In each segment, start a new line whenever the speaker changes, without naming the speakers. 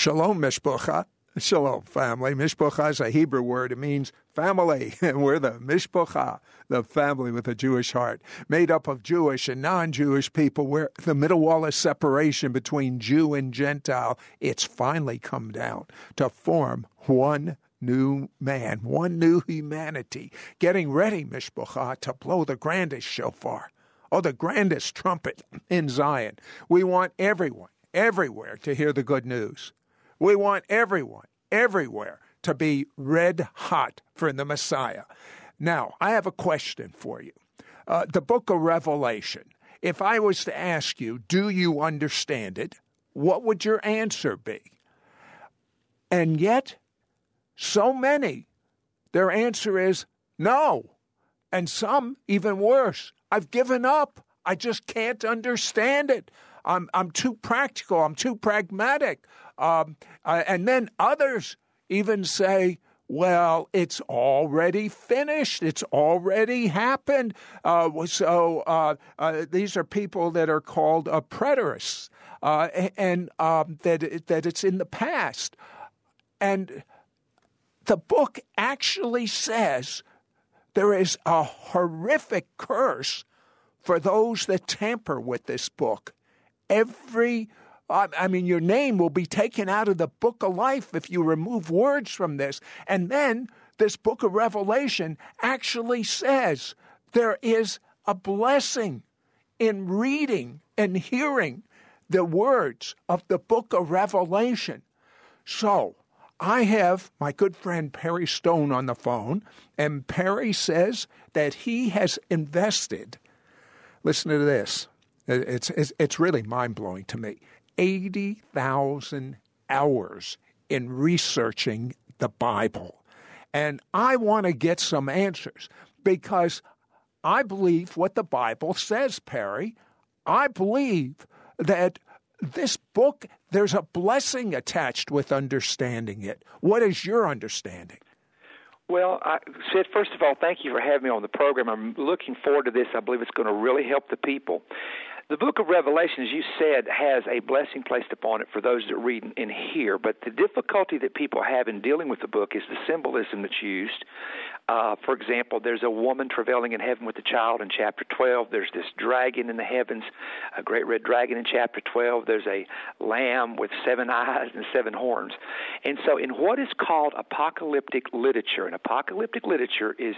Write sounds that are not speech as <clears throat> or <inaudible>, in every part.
Shalom Mishpacha. Shalom, family. Mishpacha is a Hebrew word. It means family. <laughs> And we're the Mishpacha, the family with a Jewish heart, made up of Jewish and non Jewish people, where the middle wall of separation between Jew and Gentile, it's finally come down to form one new man, one new humanity, getting ready, Mishpacha, to blow the grandest shofar, or the grandest trumpet in Zion. We want everyone, everywhere to hear the good news. We want everyone, everywhere, to be red hot for the Messiah. Now, I have a question for you. Uh, the book of Revelation, if I was to ask you, do you understand it? What would your answer be? And yet, so many, their answer is no. And some, even worse, I've given up. I just can't understand it. I'm, I'm too practical. I'm too pragmatic. Um, uh, and then others even say, well, it's already finished. It's already happened. Uh, so uh, uh, these are people that are called preterists, uh, and um, that that it's in the past. And the book actually says there is a horrific curse for those that tamper with this book. Every I mean, your name will be taken out of the book of life if you remove words from this. And then this book of Revelation actually says there is a blessing in reading and hearing the words of the book of Revelation. So, I have my good friend Perry Stone on the phone, and Perry says that he has invested. Listen to this. It's, it's, it's really mind blowing to me. 80,000 hours in researching the Bible. And I want to get some answers because I believe what the Bible says, Perry. I believe that this book, there's a blessing attached with understanding it. What is your understanding?
Well, I, Sid, first of all, thank you for having me on the program. I'm looking forward to this. I believe it's going to really help the people. The book of Revelation, as you said, has a blessing placed upon it for those that read and hear. But the difficulty that people have in dealing with the book is the symbolism that's used. Uh, for example, there's a woman travailing in heaven with a child in chapter 12. There's this dragon in the heavens, a great red dragon in chapter 12. There's a lamb with seven eyes and seven horns. And so, in what is called apocalyptic literature, and apocalyptic literature is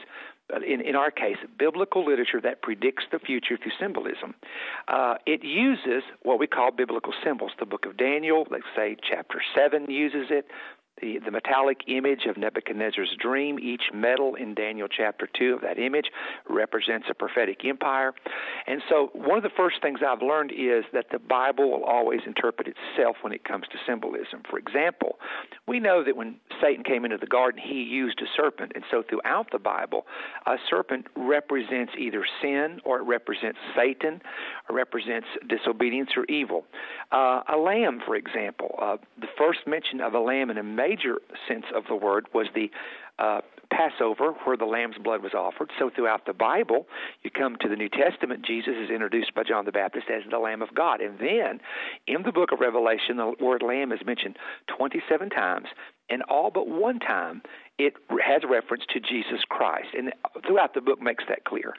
in, in our case, biblical literature that predicts the future through symbolism. Uh, it uses what we call biblical symbols. The book of Daniel, let's say chapter 7, uses it the, the metallic image of Nebuchadnezzar's dream. Each metal in Daniel chapter 2 of that image represents a prophetic empire. And so, one of the first things I've learned is that the Bible will always interpret itself when it comes to symbolism. For example, we know that when Satan came into the garden, he used a serpent. And so, throughout the Bible, a serpent represents either sin or it represents Satan or represents disobedience or evil. Uh, a lamb, for example, uh, the first mention of a lamb in a major sense of the word was the uh, Passover, where the lamb's blood was offered. So throughout the Bible, you come to the New Testament, Jesus is introduced by John the Baptist as the Lamb of God. And then in the book of Revelation, the word lamb is mentioned 27 times, and all but one time it has reference to Jesus Christ, and throughout the book makes that clear.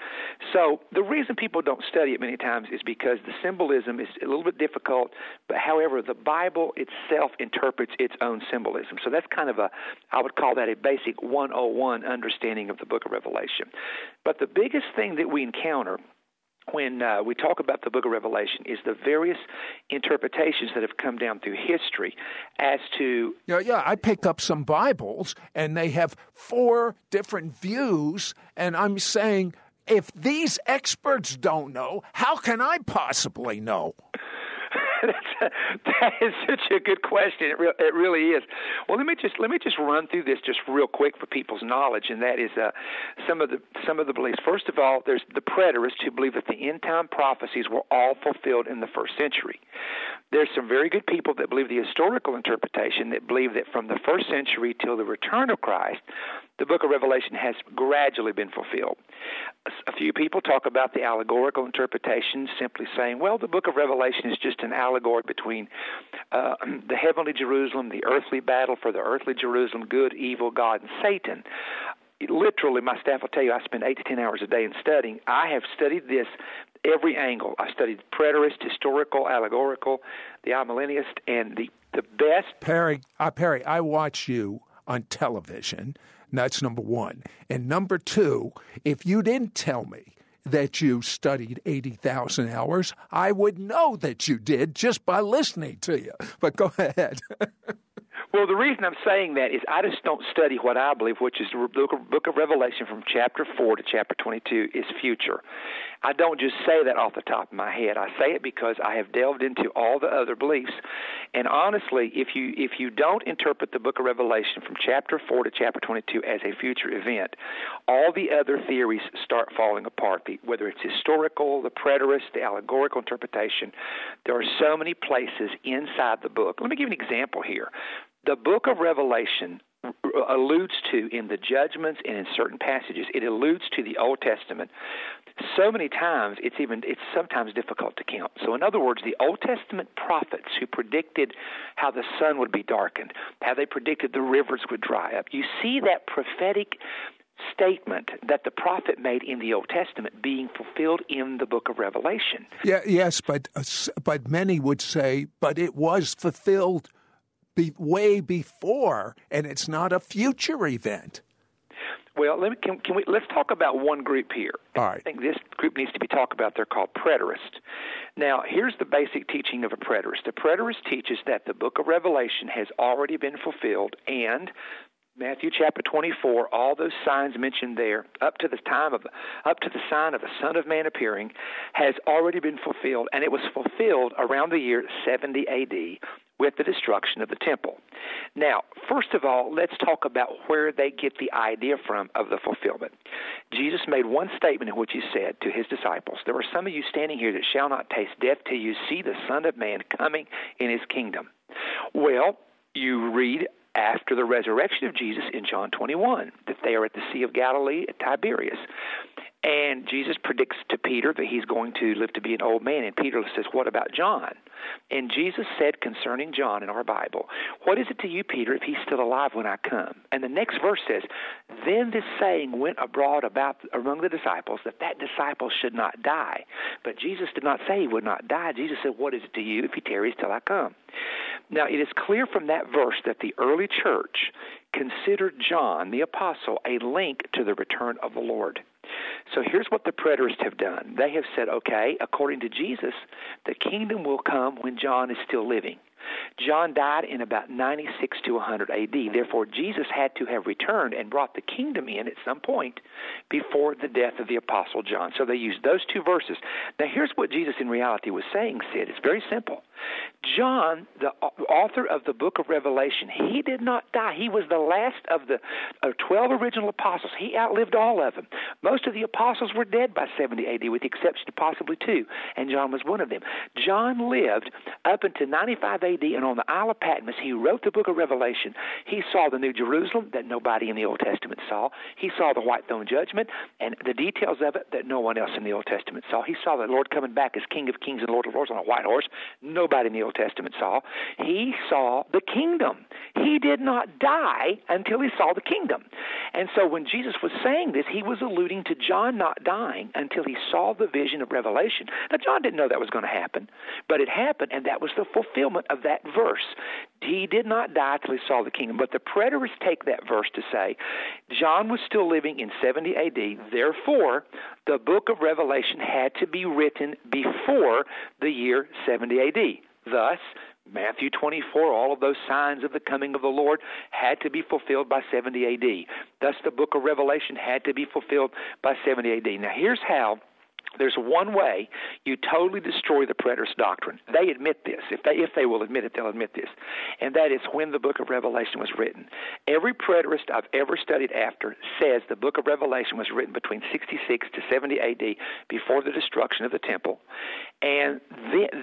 So the reason people don't study it many times is because the symbolism is a little bit difficult. But however, the Bible itself interprets its own symbolism. So that's kind of a, I would call that a basic 101 understanding of the book of Revelation. But the biggest thing that we encounter when uh, we talk about the book of Revelation is the various interpretations that have come down through history as to.
Yeah, yeah, I pick up some Bibles and they have four different views, and I'm saying, if these experts don't know, how can I possibly know? <laughs>
that is such a good question. It, re- it really is. Well, let me just let me just run through this just real quick for people's knowledge, and that is uh, some of the some of the beliefs. First of all, there's the preterists who believe that the end time prophecies were all fulfilled in the first century. There's some very good people that believe the historical interpretation that believe that from the first century till the return of Christ, the book of Revelation has gradually been fulfilled. A few people talk about the allegorical interpretation, simply saying, well, the book of Revelation is just an allegory between uh, <clears throat> the heavenly Jerusalem, the earthly battle for the earthly Jerusalem, good, evil, God, and Satan literally, my staff will tell you, I spend eight to ten hours a day in studying. I have studied this every angle. I studied preterist, historical, allegorical, the amillennialist, and the the best.
Perry, uh, Perry, I watch you on television. That's number one. And number two, if you didn't tell me that you studied 80,000 hours, I would know that you did just by listening to you. But go ahead. <laughs>
Well, the reason I'm saying that is I just don't study what I believe, which is the book of Revelation from chapter 4 to chapter 22 is future. I don't just say that off the top of my head. I say it because I have delved into all the other beliefs. And honestly, if you if you don't interpret the book of Revelation from chapter 4 to chapter 22 as a future event, all the other theories start falling apart. Whether it's historical, the preterist, the allegorical interpretation, there are so many places inside the book. Let me give you an example here. The book of Revelation alludes to in the judgments and in certain passages it alludes to the old testament so many times it's even it's sometimes difficult to count so in other words the old testament prophets who predicted how the sun would be darkened how they predicted the rivers would dry up you see that prophetic statement that the prophet made in the Old Testament being fulfilled in the book of Revelation.
Yeah, yes, but uh, but many would say, but it was fulfilled be way before, and it's not a future event.
Well, let me, can, can we let's talk about one group here.
All right.
I think this group needs to be talked about. They're called preterists. Now, here's the basic teaching of a preterist. The preterist teaches that the book of Revelation has already been fulfilled, and Matthew chapter 24, all those signs mentioned there, up to the time of, up to the sign of the Son of Man appearing, has already been fulfilled, and it was fulfilled around the year 70 A.D with the destruction of the temple. Now, first of all, let's talk about where they get the idea from of the fulfillment. Jesus made one statement in which he said to his disciples, There are some of you standing here that shall not taste death till you see the Son of Man coming in his kingdom. Well, you read after the resurrection of Jesus in John 21 that they are at the Sea of Galilee at Tiberias. And Jesus predicts to Peter that he's going to live to be an old man. And Peter says, What about John? And Jesus said concerning John in our Bible, What is it to you, Peter, if he's still alive when I come? And the next verse says, Then this saying went abroad about among the disciples that that disciple should not die. But Jesus did not say he would not die. Jesus said, What is it to you if he tarries till I come? Now, it is clear from that verse that the early church considered John the apostle a link to the return of the Lord. So here's what the preterists have done. They have said, okay, according to Jesus, the kingdom will come when John is still living. John died in about 96 to 100 AD. Therefore, Jesus had to have returned and brought the kingdom in at some point before the death of the Apostle John. So they used those two verses. Now, here's what Jesus in reality was saying, Sid. It's very simple. John, the author of the book of Revelation, he did not die. He was the last of the of 12 original apostles. He outlived all of them. Most of the apostles were dead by 70 AD, with the exception of possibly two, and John was one of them. John lived up until 95 AD, and on the Isle of Patmos, he wrote the book of Revelation. He saw the New Jerusalem that nobody in the Old Testament saw. He saw the white throne judgment and the details of it that no one else in the Old Testament saw. He saw the Lord coming back as King of Kings and Lord of Lords on a white horse. Nobody nobody in the Old Testament saw. He saw the kingdom. He did not die until he saw the kingdom. And so when Jesus was saying this, he was alluding to John not dying until he saw the vision of Revelation. Now, John didn't know that was going to happen, but it happened, and that was the fulfillment of that verse. He did not die till he saw the kingdom. But the preterists take that verse to say John was still living in 70 AD, therefore, the book of Revelation had to be written before the year 70 AD. Thus, Matthew 24, all of those signs of the coming of the Lord had to be fulfilled by 70 AD. Thus, the book of Revelation had to be fulfilled by 70 AD. Now, here's how There's one way you totally destroy the preterist doctrine. They admit this. If they if they will admit it, they'll admit this. And that is when the book of Revelation was written. Every preterist I've ever studied after says the book of Revelation was written between 66 to 70 AD before the destruction of the temple. And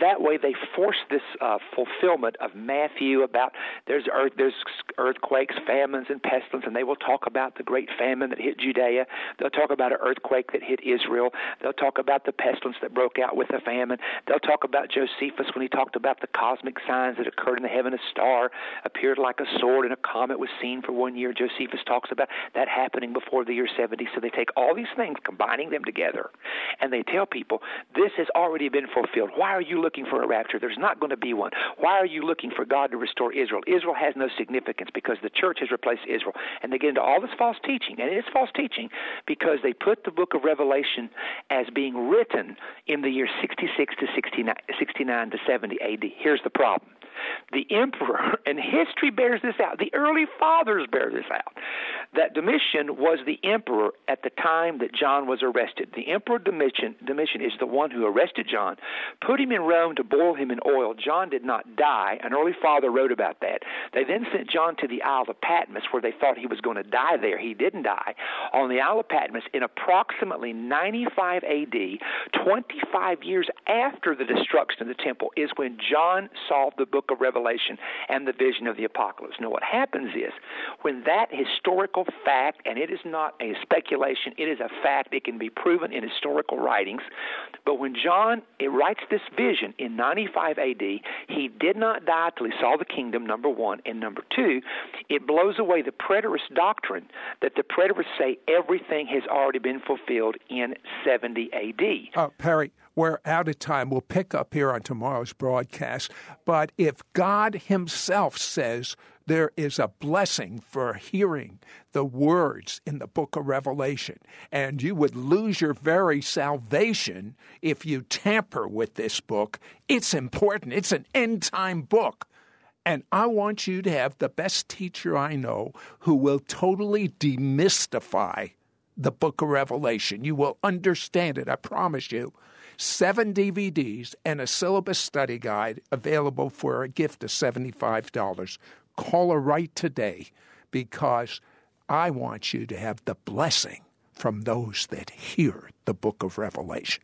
that way they force this uh, fulfillment of Matthew about there's earth, there's earthquakes, famines, and pestilence, and they will talk about the great famine that hit Judea. They'll talk about an earthquake that hit Israel. They'll talk about the pestilence that broke out with the famine. They'll talk about Josephus when he talked about the cosmic signs that occurred in the heaven. A star appeared like a sword, and a comet was seen for one year. Josephus talks about that happening before the year 70. So they take all these things, combining them together, and they tell people this has already been fulfilled. Why are you looking for a rapture? There's not going to be one. Why are you looking for God to restore Israel? Israel has no significance because the church has replaced Israel. And they get into all this false teaching, and it is false teaching because they put the book of Revelation as being being written in the year 66 to 69, 69 to 70 AD. Here's the problem the emperor, <laughs> and history bears this out, the early fathers bear this out, that Domitian was the emperor at the time that John was arrested. The emperor Domitian, Domitian is the one who arrested John, put him in Rome to boil him in oil. John did not die. An early father wrote about that. They then sent John to the Isle of Patmos where they thought he was going to die there. He didn't die. On the Isle of Patmos in approximately 95 AD, 25 years after the destruction of the temple, is when John solved the book of Revelation and the vision of the apocalypse. Now, what happens is when that historical fact, and it is not a speculation, it is a fact, it can be proven in historical writings. But when John writes this vision in 95 AD, he did not die till he saw the kingdom, number one. And number two, it blows away the preterist doctrine that the preterists say everything has already been fulfilled in 70 AD.
Uh, Perry, we're out of time. We'll pick up here on tomorrow's broadcast. But if God Himself says there is a blessing for hearing the words in the book of Revelation, and you would lose your very salvation if you tamper with this book, it's important. It's an end time book. And I want you to have the best teacher I know who will totally demystify the book of Revelation. You will understand it, I promise you seven DVDs, and a syllabus study guide available for a gift of $75. Call her right today because I want you to have the blessing from those that hear the book of Revelation.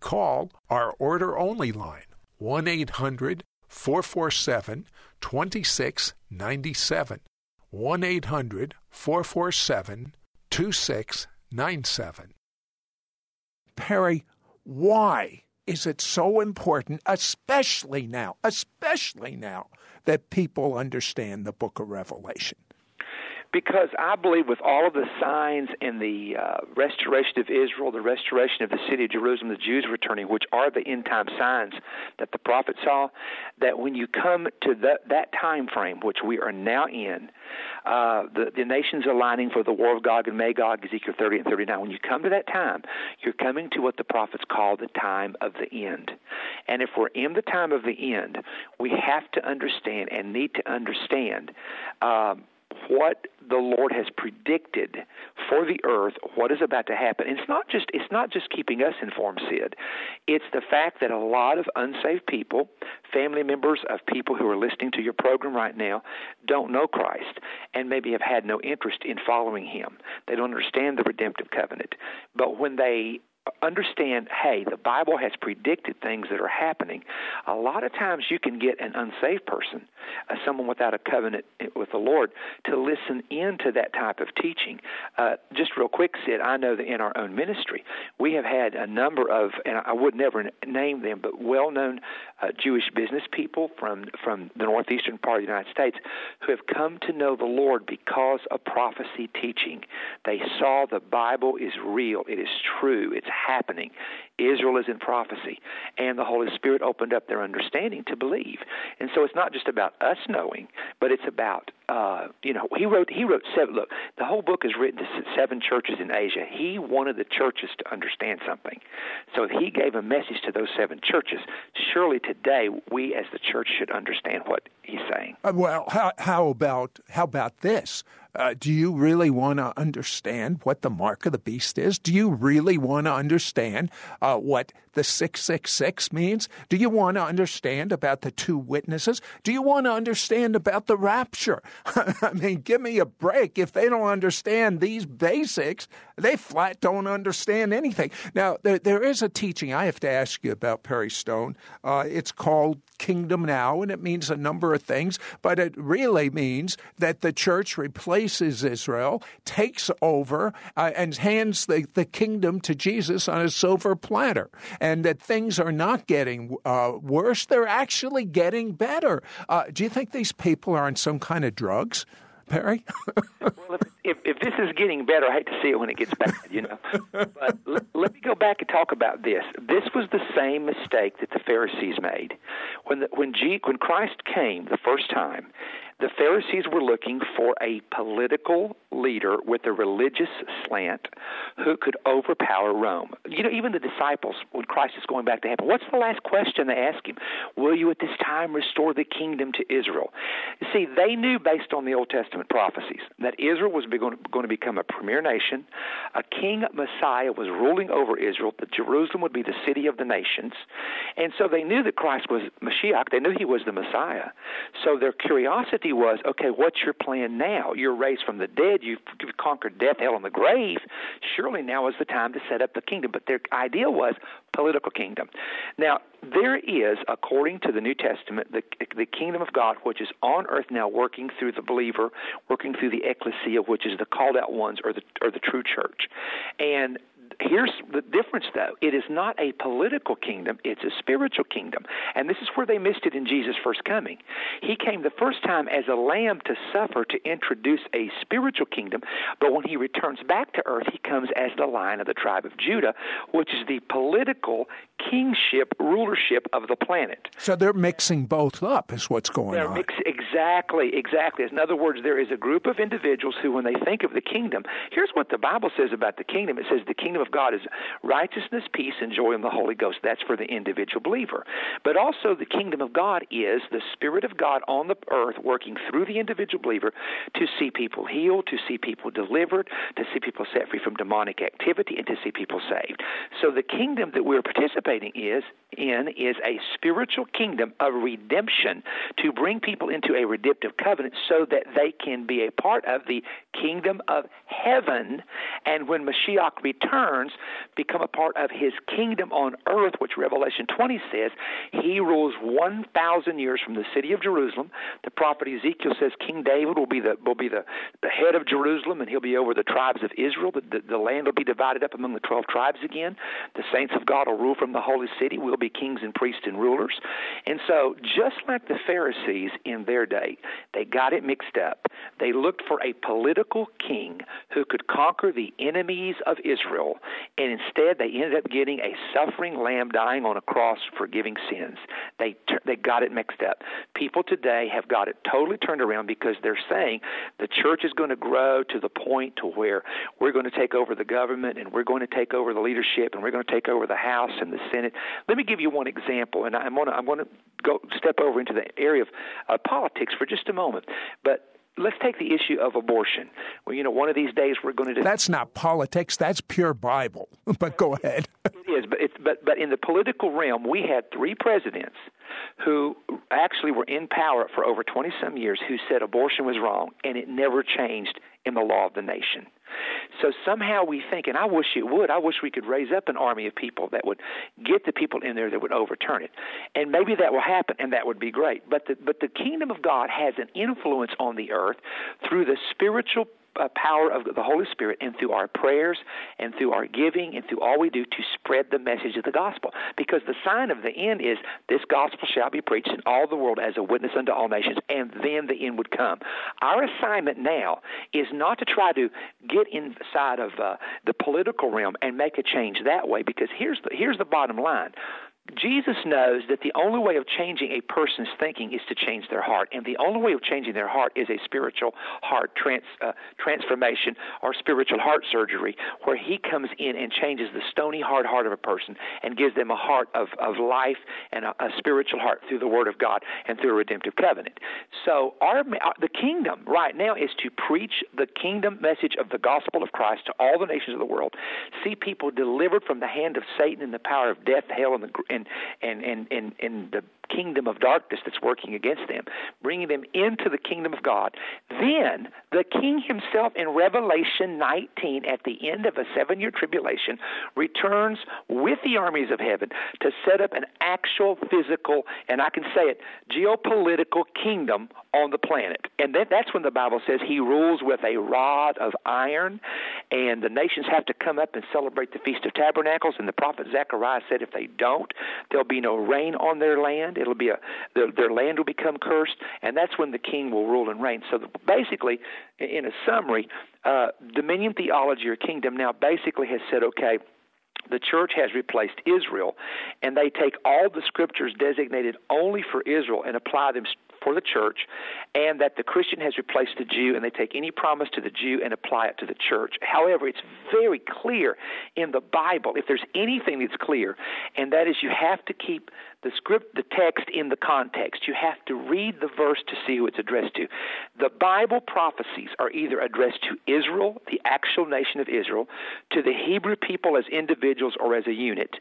Call our order only line 1 800 447 2697. 1 800 447 2697. Perry, why is it so important, especially now, especially now, that people understand the book of Revelation?
Because I believe with all of the signs and the uh, restoration of Israel, the restoration of the city of Jerusalem, the Jews returning, which are the end time signs that the prophet saw, that when you come to the, that time frame, which we are now in, uh, the, the nations aligning for the war of Gog and Magog, Ezekiel 30 and 39. When you come to that time, you're coming to what the prophets call the time of the end. And if we're in the time of the end, we have to understand and need to understand um, what the Lord has predicted for the earth, what is about to happen. And it's not just it's not just keeping us informed, Sid. It's the fact that a lot of unsaved people, family members of people who are listening to your program right now, don't know Christ and maybe have had no interest in following him. They don't understand the redemptive covenant. But when they understand, hey, the Bible has predicted things that are happening. A lot of times you can get an unsaved person, uh, someone without a covenant with the Lord, to listen into that type of teaching. Uh, just real quick, Sid, I know that in our own ministry, we have had a number of, and I would never name them, but well known uh, Jewish business people from, from the northeastern part of the United States who have come to know the Lord because of prophecy teaching. They saw the Bible is real, it is true, it's happening. Israel is in prophecy, and the Holy Spirit opened up their understanding to believe. And so it's not just about us knowing, but it's about uh, you know he wrote he wrote seven. Look, the whole book is written to seven churches in Asia. He wanted the churches to understand something, so if he gave a message to those seven churches. Surely today we as the church should understand what he's saying.
Uh, well, how, how about how about this? Uh, do you really want to understand what the mark of the beast is? Do you really want to understand uh, what the 666 means? Do you want to understand about the two witnesses? Do you want to understand about the rapture? <laughs> I mean, give me a break. If they don't understand these basics, they flat don't understand anything. Now, there, there is a teaching I have to ask you about, Perry Stone. Uh, it's called Kingdom Now, and it means a number of things, but it really means that the church replaces Israel, takes over, uh, and hands the, the kingdom to Jesus on a silver platter and that things are not getting uh, worse, they're actually getting better. Uh, do you think these people are on some kind of drugs? Perry? <laughs>
well, if, if, if this is getting better, I hate to see it when it gets bad, you know. but l- let me go back and talk about this. This was the same mistake that the Pharisees made when the, when G, when Christ came the first time the Pharisees were looking for a political leader with a religious slant who could overpower Rome. You know, even the disciples, when Christ is going back to heaven, what's the last question they ask him? Will you at this time restore the kingdom to Israel? See, they knew based on the Old Testament prophecies that Israel was going to become a premier nation, a king Messiah was ruling over Israel, that Jerusalem would be the city of the nations. And so they knew that Christ was Mashiach, they knew he was the Messiah. So their curiosity was, okay, what's your plan now? You're raised from the dead. You've, you've conquered death, hell, and the grave. Surely now is the time to set up the kingdom. But their idea was political kingdom. Now, there is, according to the New Testament, the, the kingdom of God, which is on earth now, working through the believer, working through the ecclesia, which is the called out ones, or the or the true church. And here's the difference, though. It is not a political kingdom, it's a spiritual kingdom. And this is where they missed it in Jesus' first coming. He came the first time as a lamb to suffer to introduce a spiritual kingdom, but when he returns back to earth, he comes as the lion of the tribe of Judah, which is the political kingship, rulership of the planet.
So they're mixing both up, is what's going
they're
on.
Mix, exactly, exactly. In other words, there is a group of individuals who, when they think of the kingdom, here's what the Bible says about the kingdom it says the kingdom of God is righteousness, peace, and joy in the Holy Ghost. That's for the individual believer. But also, the kingdom of God is the Spirit of God on the earth working through the individual believer to see people healed, to see people delivered, to see people set free from demonic activity, and to see people saved. So the kingdom that we're participating is in is a spiritual kingdom of redemption to bring people into a redemptive covenant so that they can be a part of the kingdom of heaven. And when Mashiach returns, become a part of his kingdom on earth, which Revelation 20 says he rules 1,000 years from the city of Jerusalem. The prophet Ezekiel says King David will be the will be the, the head of Jerusalem, and he'll be over the tribes of Israel. The, the, the land will be divided up among the 12 tribes again. The saints of God will rule from the holy city. We'll be kings and priests and rulers. And so, just like the Pharisees in their day, they got it mixed up. They looked for a political king who could conquer the enemies of Israel and instead they ended up getting a suffering lamb dying on a cross forgiving sins. They they got it mixed up. People today have got it totally turned around because they're saying the church is going to grow to the point to where we're going to take over the government and we're going to take over the leadership and we're going to take over the House and the Senate. Let me give you one example, and I'm going to I'm going to go step over into the area of uh, politics for just a moment, but let's take the issue of abortion. Well, you know, one of these days we're going to.
That's not politics. That's pure Bible. <laughs> But go ahead. <laughs>
it is, but it's but but in the political realm, we had three presidents who actually were in power for over 20 some years who said abortion was wrong, and it never changed in the law of the nation. So somehow we think, and I wish it would, I wish we could raise up an army of people that would get the people in there that would overturn it. And maybe that will happen, and that would be great. But the, but the kingdom of God has an influence on the earth through the spiritual power of the Holy Spirit and through our prayers and through our giving and through all we do to spread the message of the gospel. Because the sign of the end is this gospel shall be preached in all the world as a witness unto all nations, and then the end would come. Our assignment now is not to try to get inside of uh, the political realm and make a change that way, because here's the, here's the bottom line Jesus knows that the only way of changing a person's thinking is to change their heart, and the only way of changing their heart is a spiritual heart trans, uh, transformation or spiritual heart surgery, where He comes in and changes the stony, hard heart of a person and gives them a heart of, of life and a, a spiritual heart through the Word of God and through a redemptive covenant. So, our the kingdom right now is to preach the kingdom message of the gospel of Christ to all the nations of the world, see people delivered from the hand of Satan and the power of death, hell, and the and and and and, and the kingdom of darkness that's working against them, bringing them into the kingdom of God. Then the king himself in Revelation 19, at the end of a seven year tribulation, returns with the armies of heaven to set up an actual physical, and I can say it, geopolitical kingdom on the planet. And that's when the Bible says he rules with a rod of iron, and the nations have to come up and celebrate the Feast of Tabernacles. And the prophet Zechariah said if they don't, there'll be no rain on their land. It'll be a their, their land will become cursed, and that's when the king will rule and reign. So basically, in a summary, uh, dominion theology or kingdom now basically has said, okay the church has replaced Israel, and they take all the scriptures designated only for Israel and apply them for the church, and that the Christian has replaced the Jew, and they take any promise to the Jew and apply it to the church. However, it's very clear in the Bible, if there's anything that's clear, and that is you have to keep the script, the text in the context. You have to read the verse to see who it's addressed to. The Bible prophecies are either addressed to Israel, the actual nation of Israel, to the Hebrew people as individuals or as a unit,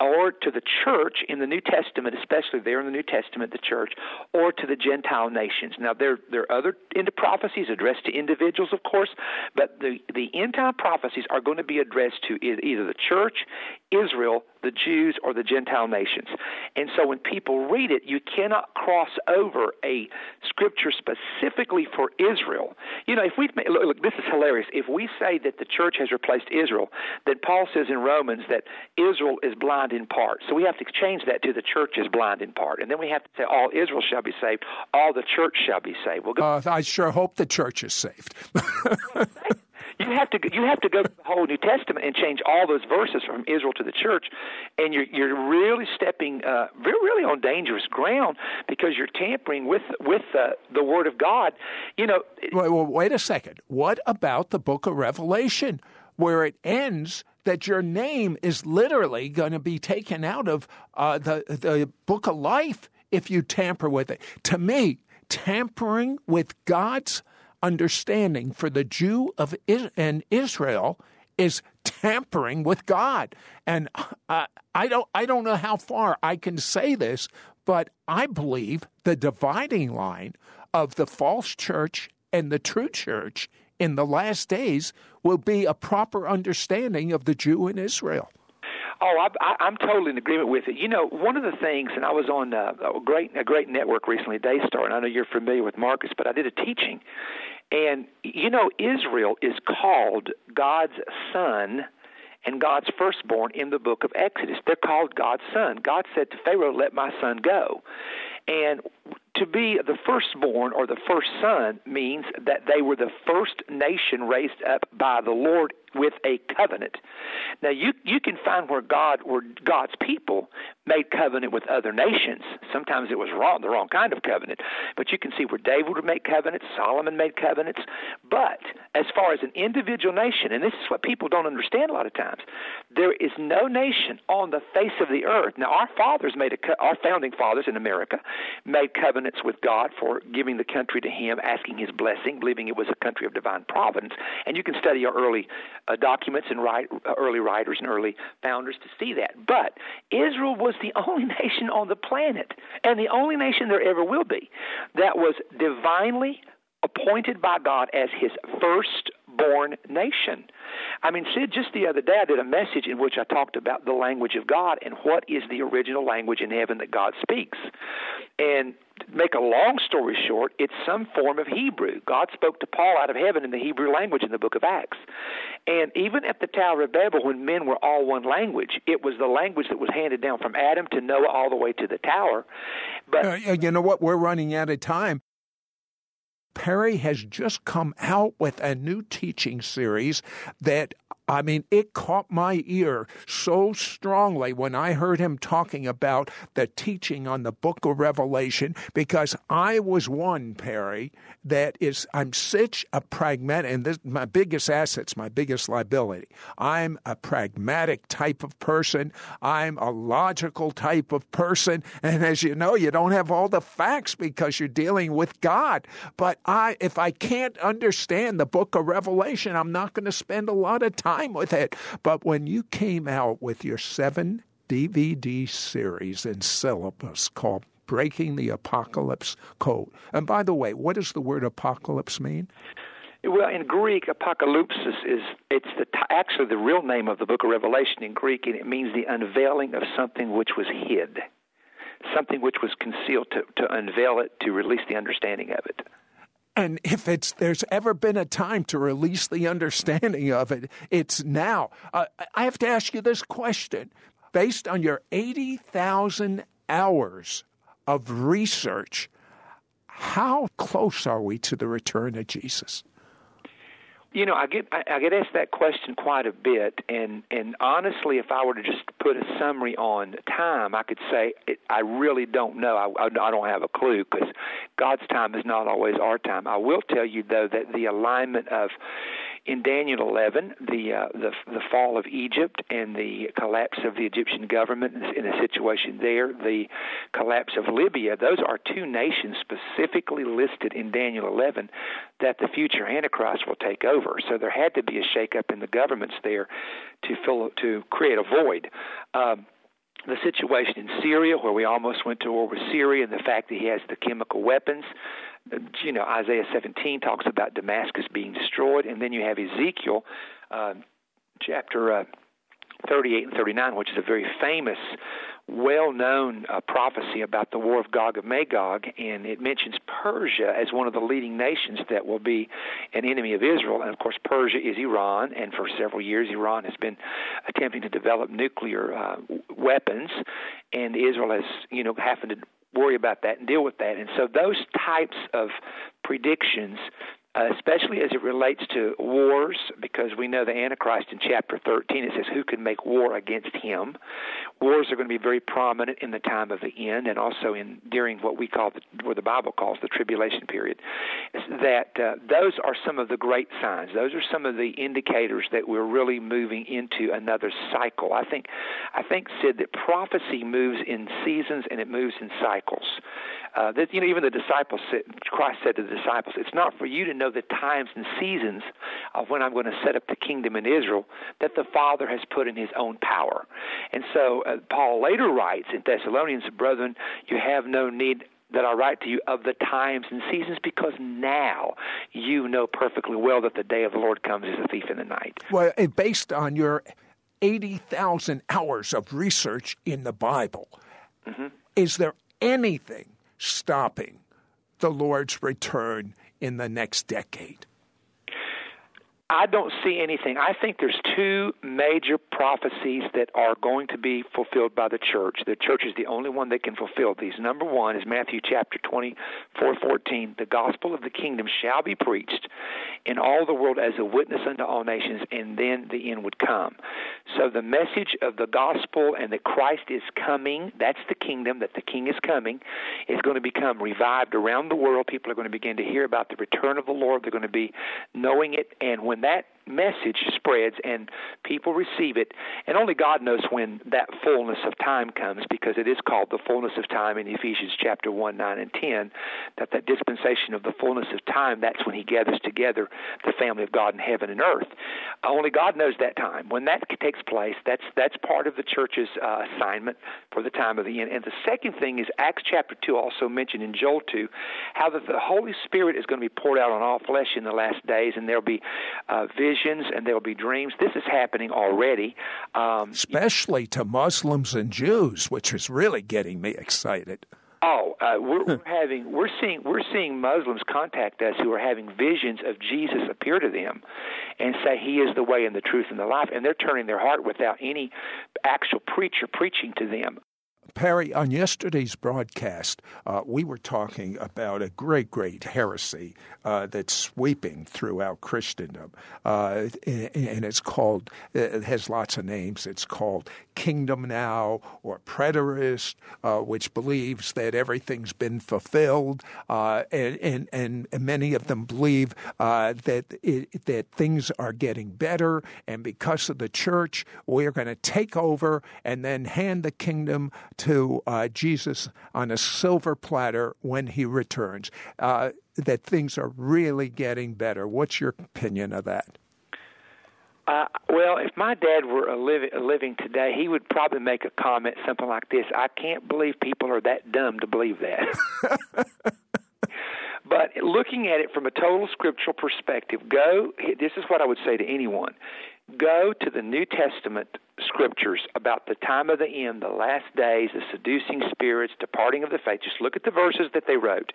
or to the church in the New Testament, especially there in the New Testament, the church, or to the Gentile nations. Now, there, there are other into prophecies addressed to individuals, of course, but the, the end time prophecies are going to be addressed to either the church, Israel, the Jews, or the Gentile nations. And so when people read it, you cannot cross over a scripture specifically for Israel. You know, if we look, look, this is hilarious. If we say that the church has replaced Israel, then Paul says in Romans that Israel is blind in part. So we have to change that to the church is blind in part. And then we have to say all Israel shall be saved, all the church shall be saved.
We'll go- uh, I sure hope the church is saved. <laughs>
you have to you have to go to the whole New Testament and change all those verses from Israel to the church, and you're you're really stepping uh, really on dangerous ground because you're tampering with with uh, the Word of God. You know.
Wait, well, wait a second. What about the Book of Revelation, where it ends? That your name is literally going to be taken out of uh, the the book of life if you tamper with it. To me, tampering with God's understanding for the Jew of and Israel is tampering with God. And uh, I don't I don't know how far I can say this, but I believe the dividing line of the false church and the true church in the last days will be a proper understanding of the Jew in Israel.
Oh, I, am totally in agreement with it. You know, one of the things, and I was on uh, a great a great network recently, Daystar, and I know you're familiar with Marcus, but I did a teaching, and you know, Israel is called God's son and God's firstborn in the book of Exodus. They're called God's son. God said to Pharaoh, "Let my son go." And to be the firstborn or the first son means that they were the first nation raised up by the Lord with a covenant. Now you you can find where God where God's people made covenant with other nations. Sometimes it was wrong, the wrong kind of covenant. But you can see where David would make covenants, Solomon made covenants. But as far as an individual nation, and this is what people don't understand a lot of times, there is no nation on the face of the earth. Now our fathers made a our founding fathers in America made covenants with God for giving the country to Him, asking His blessing, believing it was a country of divine providence. And you can study our early uh, documents and write, uh, early writers and early founders to see that. But Israel was the <laughs> only nation on the planet, and the only nation there ever will be, that was divinely appointed by God as his firstborn nation. I mean, Sid, just the other day I did a message in which I talked about the language of God and what is the original language in heaven that God speaks. And make a long story short, it's some form of Hebrew. God spoke to Paul out of heaven in the Hebrew language in the book of Acts. And even at the Tower of Babel, when men were all one language, it was the language that was handed down from Adam to Noah all the way to the tower.
But uh, you know what? We're running out of time. Perry has just come out with a new teaching series that I mean, it caught my ear so strongly when I heard him talking about the teaching on the book of Revelation because I was one, Perry, that is, I'm such a pragmatic, and this, my biggest asset's my biggest liability. I'm a pragmatic type of person. I'm a logical type of person. And as you know, you don't have all the facts because you're dealing with God. But I, if I can't understand the book of Revelation, I'm not going to spend a lot of time with it. But when you came out with your seven DVD series and syllabus called Breaking the Apocalypse Code, and by the way, what does the word apocalypse mean?
Well, in Greek, apocalypse is it's the actually the real name of the book of Revelation in Greek, and it means the unveiling of something which was hid, something which was concealed to, to unveil it, to release the understanding of it.
And if it's there's ever been a time to release the understanding of it, it's now. Uh, I have to ask you this question: based on your eighty thousand hours of research, how close are we to the return of Jesus?
You know, I get I, I get asked that question quite a bit, and and honestly, if I were to just put a summary on time, I could say it, I really don't know. I, I, I don't have a clue because God's time is not always our time. I will tell you though that the alignment of in Daniel 11, the, uh, the the fall of Egypt and the collapse of the Egyptian government in a situation there, the collapse of Libya, those are two nations specifically listed in Daniel 11 that the future Antichrist will take over. So there had to be a shakeup in the governments there to fill to create a void. Um, the situation in Syria, where we almost went to war with Syria, and the fact that he has the chemical weapons you know, Isaiah 17 talks about Damascus being destroyed, and then you have Ezekiel uh, chapter uh, 38 and 39, which is a very famous, well known uh, prophecy about the war of Gog and Magog, and it mentions Persia as one of the leading nations that will be an enemy of Israel. And of course, Persia is Iran, and for several years, Iran has been attempting to develop nuclear uh, weapons, and Israel has, you know, happened to worry about that and deal with that. And so those types of predictions uh, especially as it relates to wars, because we know the Antichrist in chapter 13, it says, Who can make war against him? Wars are going to be very prominent in the time of the end and also in during what we call, the, what the Bible calls the tribulation period. That uh, those are some of the great signs. Those are some of the indicators that we're really moving into another cycle. I think, I think, Sid, that prophecy moves in seasons and it moves in cycles. Uh, that you know, even the disciples Christ said to the disciples, "It's not for you to know the times and seasons of when I'm going to set up the kingdom in Israel that the Father has put in His own power." And so uh, Paul later writes in Thessalonians, "Brethren, you have no need." That I write to you of the times and seasons because now you know perfectly well that the day of the Lord comes as a thief in the night.
Well, based on your 80,000 hours of research in the Bible, mm-hmm. is there anything stopping the Lord's return in the next decade?
I don't see anything. I think there's two major prophecies that are going to be fulfilled by the church. The church is the only one that can fulfill these. Number one is Matthew chapter 24, 14. The gospel of the kingdom shall be preached in all the world as a witness unto all nations, and then the end would come. So the message of the gospel and that Christ is coming, that's the kingdom, that the king is coming, is going to become revived around the world. People are going to begin to hear about the return of the Lord. They're going to be knowing it. And when that message spreads and people receive it, and only God knows when that fullness of time comes because it is called the fullness of time in Ephesians chapter 1, 9, and 10, that that dispensation of the fullness of time, that's when he gathers together the family of God in heaven and earth. Only God knows that time. When that takes place, that's, that's part of the church's uh, assignment for the time of the end. And the second thing is Acts chapter 2 also mentioned in Joel 2, how that the Holy Spirit is going to be poured out on all flesh in the last days, and there'll be uh, visions and there'll be dreams. This is happening already.
Um, Especially to Muslims and Jews, which is really getting me excited.
Oh, uh, we're, we're <laughs> having we're seeing we're seeing Muslims contact us who are having visions of Jesus appear to them, and say He is the way and the truth and the life, and they're turning their heart without any actual preacher preaching to them.
Perry, on yesterday's broadcast, uh, we were talking about a great, great heresy uh, that's sweeping throughout Christendom. Uh, and it's called, it has lots of names. It's called Kingdom Now or Preterist, uh, which believes that everything's been fulfilled. Uh, and, and, and, many of them believe uh, that, it, that things are getting better. And because of the church, we're going to take over and then hand the kingdom to uh, Jesus on a silver platter when he returns. Uh, that things are really getting better. What's your opinion of that?
Uh, well, if my dad were a a living today, he would probably make a comment something like this: "I can't believe people are that dumb to believe that." <laughs> but looking at it from a total scriptural perspective, go. This is what I would say to anyone: go to the New Testament scriptures about the time of the end, the last days, the seducing spirits, departing of the faith. Just look at the verses that they wrote,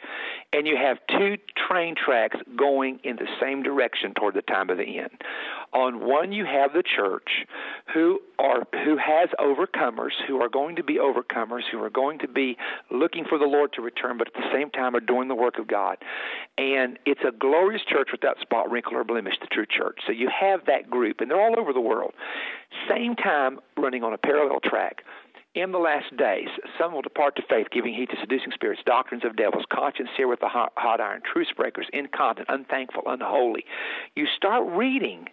and you have two train tracks going in the same direction toward the time of the end. On one, you have the church, who are who has overcomers, who are going to be overcomers, who are going to be looking for the Lord to return, but at the same time are doing the work of God. And it's a glorious church without spot, wrinkle, or blemish, the true church. So you have that group, and they're all over the world. Same time running on a parallel track. In the last days, some will depart to faith, giving heed to seducing spirits, doctrines of devils, conscience seared with the hot, hot iron, truce breakers, incontinent, unthankful, unholy. You start reading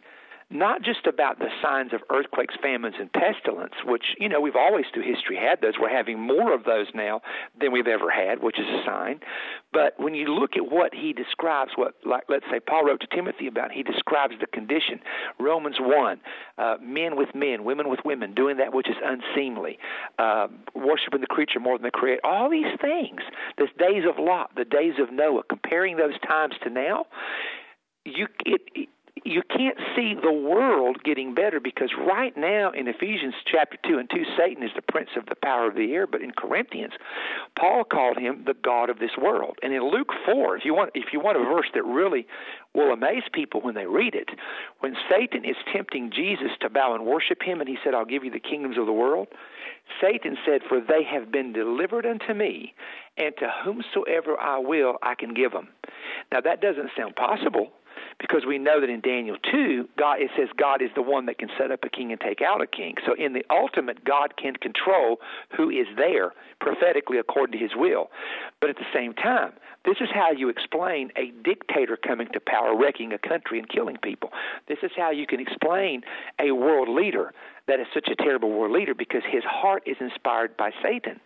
not just about the signs of earthquakes, famines, and pestilence, which, you know, we've always through history had those. We're having more of those now than we've ever had, which is a sign. But when you look at what he describes, what, like, let's say, Paul wrote to Timothy about, he describes the condition. Romans 1, uh, men with men, women with women, doing that which is unseemly, uh, worshiping the creature more than the creator. All these things, the days of Lot, the days of Noah, comparing those times to now, you it, you can't see the world getting better because right now in Ephesians chapter 2 and 2 Satan is the prince of the power of the air but in Corinthians Paul called him the god of this world. And in Luke 4 if you want if you want a verse that really will amaze people when they read it when Satan is tempting Jesus to bow and worship him and he said I'll give you the kingdoms of the world Satan said for they have been delivered unto me and to whomsoever I will I can give them now that doesn't sound possible because we know that in Daniel 2, God it says God is the one that can set up a king and take out a king. So in the ultimate, God can control who is there prophetically according to his will. But at the same time, this is how you explain a dictator coming to power, wrecking a country and killing people. This is how you can explain a world leader that is such a terrible world leader because his heart is inspired by Satan.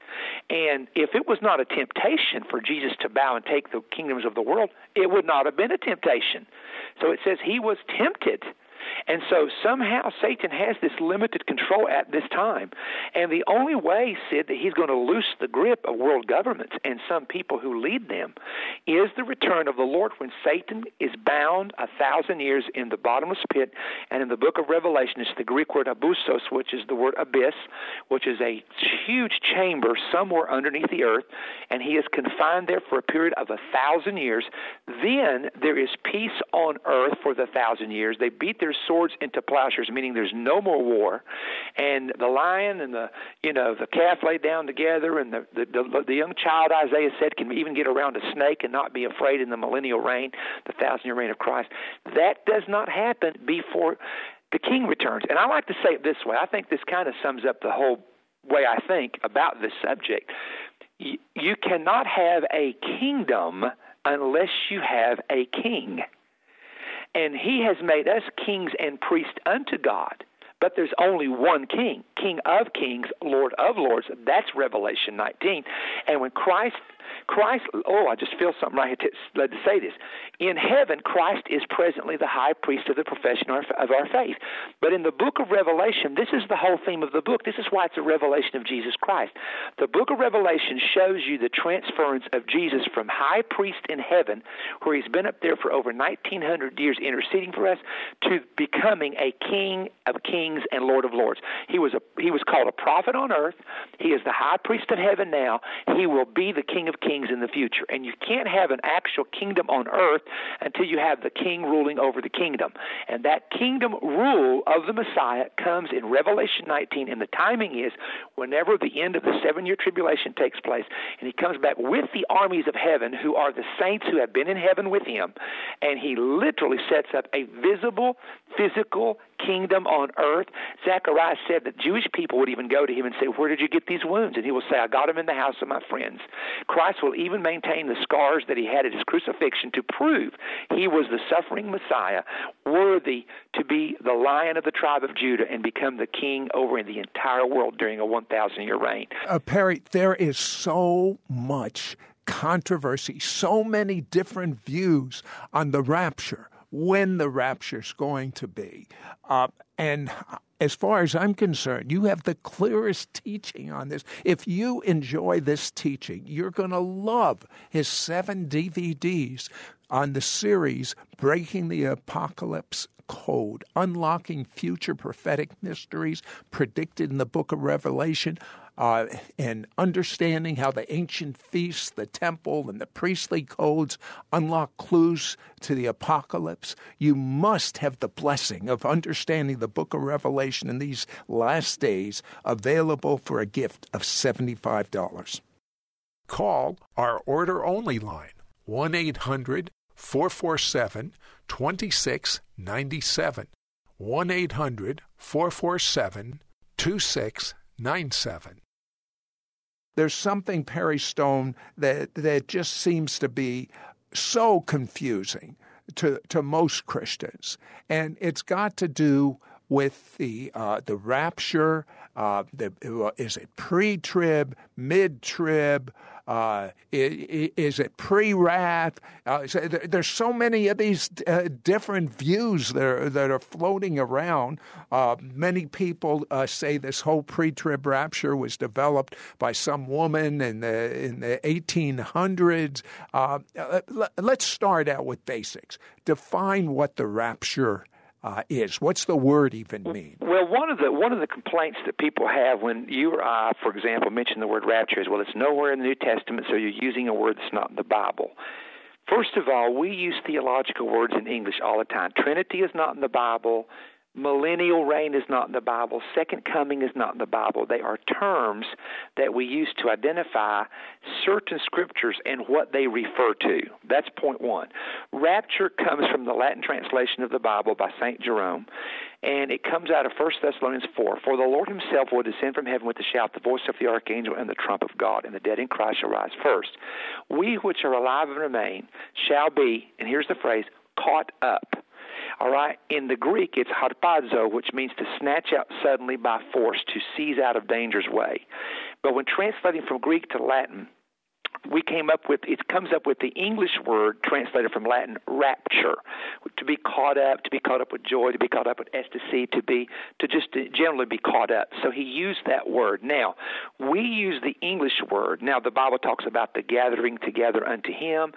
And if it was not a temptation for Jesus to bow and take the kingdoms of the world, it would not have been a temptation. So it says he was tempted and so somehow Satan has this limited control at this time. And the only way, Sid, that he's going to loose the grip of world governments and some people who lead them is the return of the Lord when Satan is bound a thousand years in the bottomless pit. And in the book of Revelation, it's the Greek word abusos, which is the word abyss, which is a huge chamber somewhere underneath the earth. And he is confined there for a period of a thousand years. Then there is peace on earth for the thousand years. They beat their swords into plowshares, meaning there's no more war, and the lion and the you know the calf laid down together, and the the, the, the young child Isaiah said can even get around a snake and not be afraid in the millennial reign, the thousand year reign of Christ. That does not happen before the king returns. And I like to say it this way. I think this kind of sums up the whole way I think about this subject. You, you cannot have a kingdom unless you have a king. And he has made us kings and priests unto God. But there's only one king, King of kings, Lord of lords. That's Revelation 19. And when Christ Christ, oh, I just feel something right here led to say this. In heaven, Christ is presently the high priest of the profession of our faith. But in the book of Revelation, this is the whole theme of the book. This is why it's a revelation of Jesus Christ. The book of Revelation shows you the transference of Jesus from high priest in heaven, where he's been up there for over 1900 years interceding for us, to becoming a king of kings and Lord of lords. He was a he was called a prophet on earth. He is the high priest of heaven now. He will be the King of Kings in the future. And you can't have an actual kingdom on earth until you have the king ruling over the kingdom. And that kingdom rule of the Messiah comes in Revelation 19, and the timing is whenever the end of the seven year tribulation takes place, and he comes back with the armies of heaven, who are the saints who have been in heaven with him, and he literally sets up a visible, physical kingdom on earth. Zechariah said that Jewish people would even go to him and say, Where did you get these wounds? And he will say, I got them in the house of my friends. Christ will even maintain the scars that he had at his crucifixion to prove he was the suffering Messiah, worthy to be the lion of the tribe of Judah and become the king over the entire world during a 1,000 year reign.
Uh, Perry, there is so much controversy, so many different views on the rapture when the rapture's going to be. Uh, and as far as I'm concerned, you have the clearest teaching on this. If you enjoy this teaching, you're going to love his seven DVDs on the series Breaking the Apocalypse Code, unlocking future prophetic mysteries predicted in the book of Revelation uh, and understanding how the ancient feasts, the temple, and the priestly codes unlock clues to the apocalypse, you must have the blessing of understanding the book of Revelation in these last days available for a gift of $75. Call our order only line 1 800 447 2697. 1 800 447 2697 there's something Perry Stone that that just seems to be so confusing to to most Christians, and it's got to do with the uh, the rapture. Uh, the, is it pre-trib, mid-trib? Uh, is, it pre-wrath? Uh, there's so many of these uh, different views that are, that are floating around. Uh, many people uh, say this whole pre-trib rapture was developed by some woman in the in the 1800s. Uh, let's start out with basics. Define what the rapture uh, is. What's the word even mean?
Well, one of the one of the complaints that people have when you or I, for example, mention the word rapture is, well, it's nowhere in the New Testament, so you're using a word that's not in the Bible. First of all, we use theological words in English all the time. Trinity is not in the Bible millennial reign is not in the Bible, second coming is not in the Bible. They are terms that we use to identify certain scriptures and what they refer to. That's point one. Rapture comes from the Latin translation of the Bible by St. Jerome, and it comes out of 1 Thessalonians 4. For the Lord himself will descend from heaven with a shout, the voice of the archangel, and the trump of God, and the dead in Christ shall rise first. We which are alive and remain shall be, and here's the phrase, caught up all right, in the Greek, it's harpazo, which means to snatch out suddenly by force, to seize out of danger's way. But when translating from Greek to Latin, we came up with it comes up with the English word translated from Latin rapture, to be caught up, to be caught up with joy, to be caught up with ecstasy, to be to just generally be caught up. So he used that word. Now we use the English word. Now the Bible talks about the gathering together unto Him.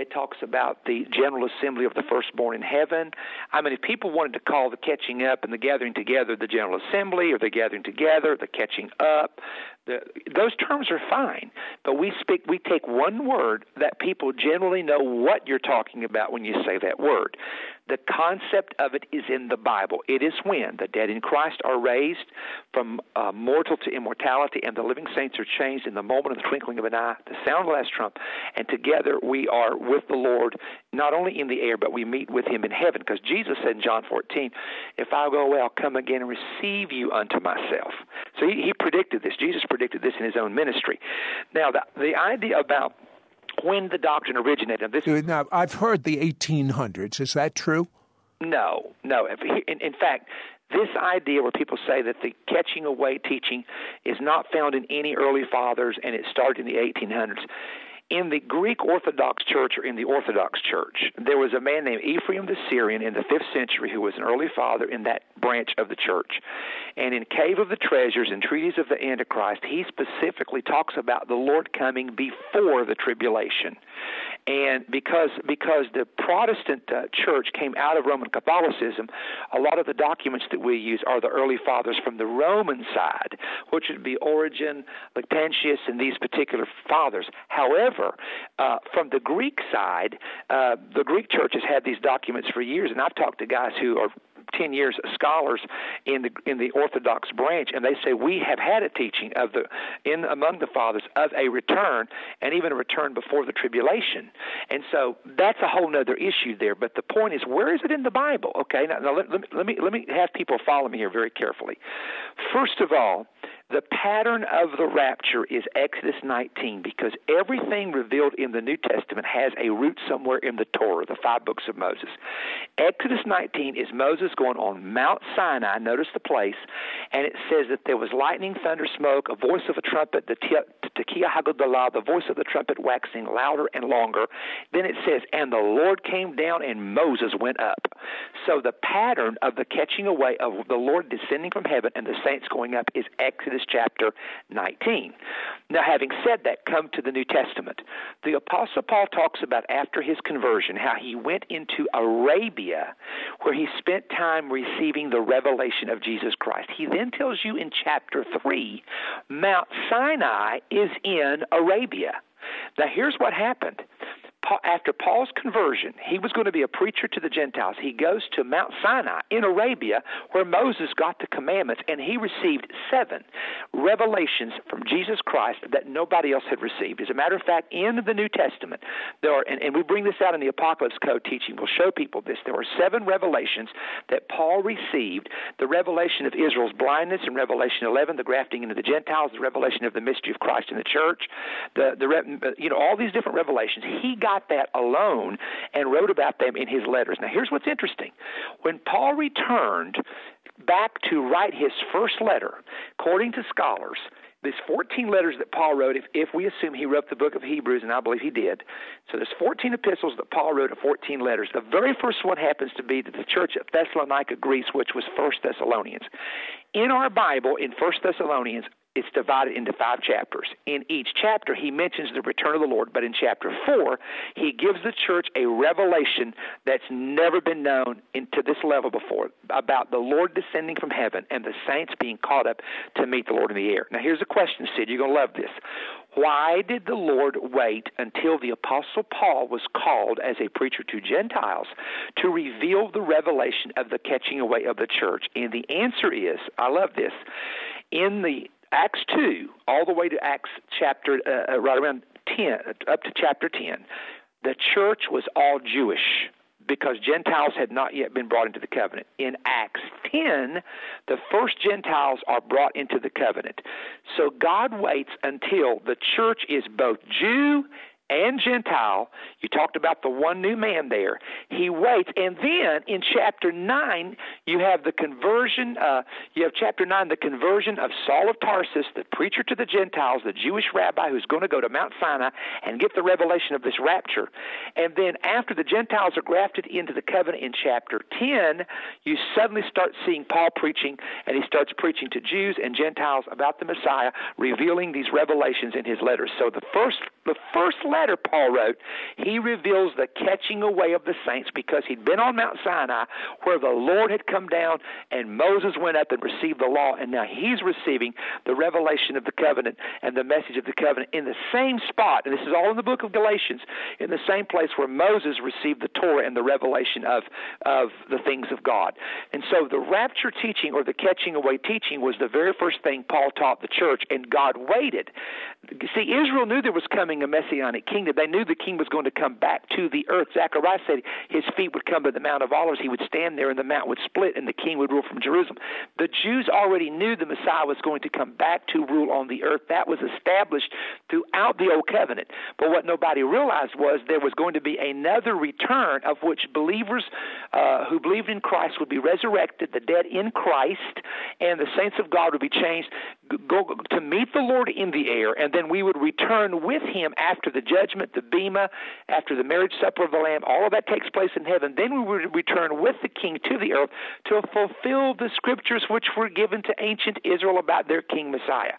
It talks about the general assembly of the firstborn in heaven. I mean, if people wanted to call the catching up and the gathering together the general assembly, or the gathering together, the catching up, the, those terms are fine. But we speak, we take one word that people generally know what you're talking about when you say that word. The concept of it is in the Bible. It is when the dead in Christ are raised from uh, mortal to immortality, and the living saints are changed in the moment of the twinkling of an eye, the sound of the last trump, and together we are with the Lord, not only in the air, but we meet with Him in heaven. Because Jesus said in John 14, "If I go away, I'll come again and receive you unto myself." So He, he predicted this. Jesus predicted this in His own ministry. Now, the, the idea about when the doctrine originated. This
now, I've heard the 1800s. Is that true?
No, no. In, in fact, this idea where people say that the catching away teaching is not found in any early fathers and it started in the 1800s in the Greek Orthodox Church or in the Orthodox Church, there was a man named Ephraim the Syrian in the 5th century who was an early father in that branch of the church. And in Cave of the Treasures and Treatise of the Antichrist, he specifically talks about the Lord coming before the tribulation. and because because the Protestant uh, church came out of Roman Catholicism, a lot of the documents that we use are the early fathers from the Roman side, which would be Origen, Lactantius, and these particular fathers. However, uh, from the Greek side, uh, the Greek church has had these documents for years, and I've talked to guys who are 10 years scholars in the in the Orthodox branch, and they say we have had a teaching of the in among the fathers of a return, and even a return before the tribulation. And so that's a whole other issue there. But the point is, where is it in the Bible? Okay, now, now let, let, let me let me have people follow me here very carefully. First of all, the pattern of the rapture is Exodus 19 because everything revealed in the New Testament has a root somewhere in the Torah, the five books of Moses. Exodus 19 is Moses going on Mount Sinai, notice the place, and it says that there was lightning, thunder, smoke, a voice of a trumpet, the tekiah hagedolah, the voice of the trumpet waxing louder and longer. Then it says, and the Lord came down and Moses went up. So the pattern of the catching away of the Lord descending from heaven and the saints going up is Exodus Exodus chapter 19. Now, having said that, come to the New Testament. The Apostle Paul talks about after his conversion how he went into Arabia where he spent time receiving the revelation of Jesus Christ. He then tells you in chapter 3 Mount Sinai is in Arabia. Now, here's what happened after Paul's conversion, he was going to be a preacher to the Gentiles. He goes to Mount Sinai in Arabia, where Moses got the commandments, and he received seven revelations from Jesus Christ that nobody else had received. As a matter of fact, in the New Testament, there are, and, and we bring this out in the Apocalypse Code teaching, we'll show people this. There were seven revelations that Paul received the revelation of Israel's blindness in Revelation 11, the grafting into the Gentiles, the revelation of the mystery of Christ in the church, the, the you know, all these different revelations. He got got that alone and wrote about them in his letters. Now, here's what's interesting. When Paul returned back to write his first letter, according to scholars, these 14 letters that Paul wrote, if, if we assume he wrote the book of Hebrews, and I believe he did, so there's 14 epistles that Paul wrote, 14 letters. The very first one happens to be to the church at Thessalonica, Greece, which was First Thessalonians. In our Bible, in First Thessalonians, it's divided into five chapters. In each chapter, he mentions the return of the Lord, but in chapter four, he gives the church a revelation that's never been known into this level before about the Lord descending from heaven and the saints being caught up to meet the Lord in the air. Now, here's a question, Sid. You're going to love this. Why did the Lord wait until the Apostle Paul was called as a preacher to Gentiles to reveal the revelation of the catching away of the church? And the answer is I love this. In the Acts 2, all the way to Acts chapter, uh, uh right around 10, up to chapter 10, the church was all Jewish because Gentiles had not yet been brought into the covenant. In Acts 10, the first Gentiles are brought into the covenant. So God waits until the church is both Jew and Gentile. You talked about the one new man there. He waits. And then in chapter 9, you have the conversion. Uh, you have chapter 9, the conversion of Saul of Tarsus, the preacher to the Gentiles, the Jewish rabbi who's going to go to Mount Sinai and get the revelation of this rapture. And then after the Gentiles are grafted into the covenant in chapter 10, you suddenly start seeing Paul preaching, and he starts preaching to Jews and Gentiles about the Messiah, revealing these revelations in his letters. So the first, the first letter letter Paul wrote, he reveals the catching away of the saints because he'd been on Mount Sinai where the Lord had come down and Moses went up and received the law, and now he's receiving the revelation of the covenant and the message of the covenant in the same spot. And this is all in the book of Galatians, in the same place where Moses received the Torah and the revelation of, of the things of God. And so the rapture teaching or the catching away teaching was the very first thing Paul taught the church, and God waited. See, Israel knew there was coming a messianic kingdom. They knew the king was going to come back to the earth. Zechariah said his feet would come to the Mount of Olives. He would stand there, and the mount would split, and the king would rule from Jerusalem. The Jews already knew the Messiah was going to come back to rule on the earth. That was established throughout the Old Covenant. But what nobody realized was there was going to be another return of which believers uh, who believed in Christ would be resurrected, the dead in Christ, and the saints of God would be changed go to meet the Lord in the air, and then we would return with Him after the judgment, the bema, after the marriage supper of the Lamb. All of that takes place in heaven. Then we would return with the King to the earth to fulfill the scriptures which were given to ancient Israel about their King Messiah.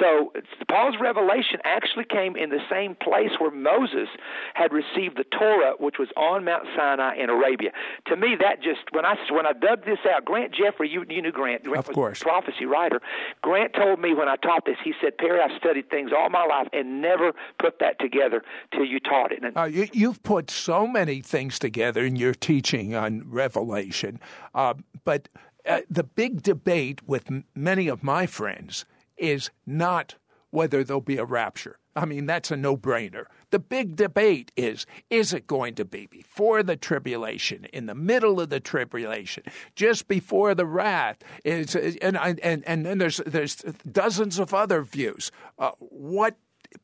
So Paul's revelation actually came in the same place where Moses had received the Torah, which was on Mount Sinai in Arabia. To me, that just when I when I dug this out, Grant Jeffrey, you you knew Grant, Grant
of
was
course.
a prophecy writer. Grant told me when I taught this, he said, Perry, I've studied things all my life and never put that together till you taught it.
Uh, you, you've put so many things together in your teaching on Revelation, uh, but uh, the big debate with m- many of my friends is not whether there'll be a rapture. I mean, that's a no brainer. The big debate is is it going to be before the tribulation, in the middle of the tribulation, just before the wrath? Is, and, and, and then there's, there's dozens of other views. Uh, what,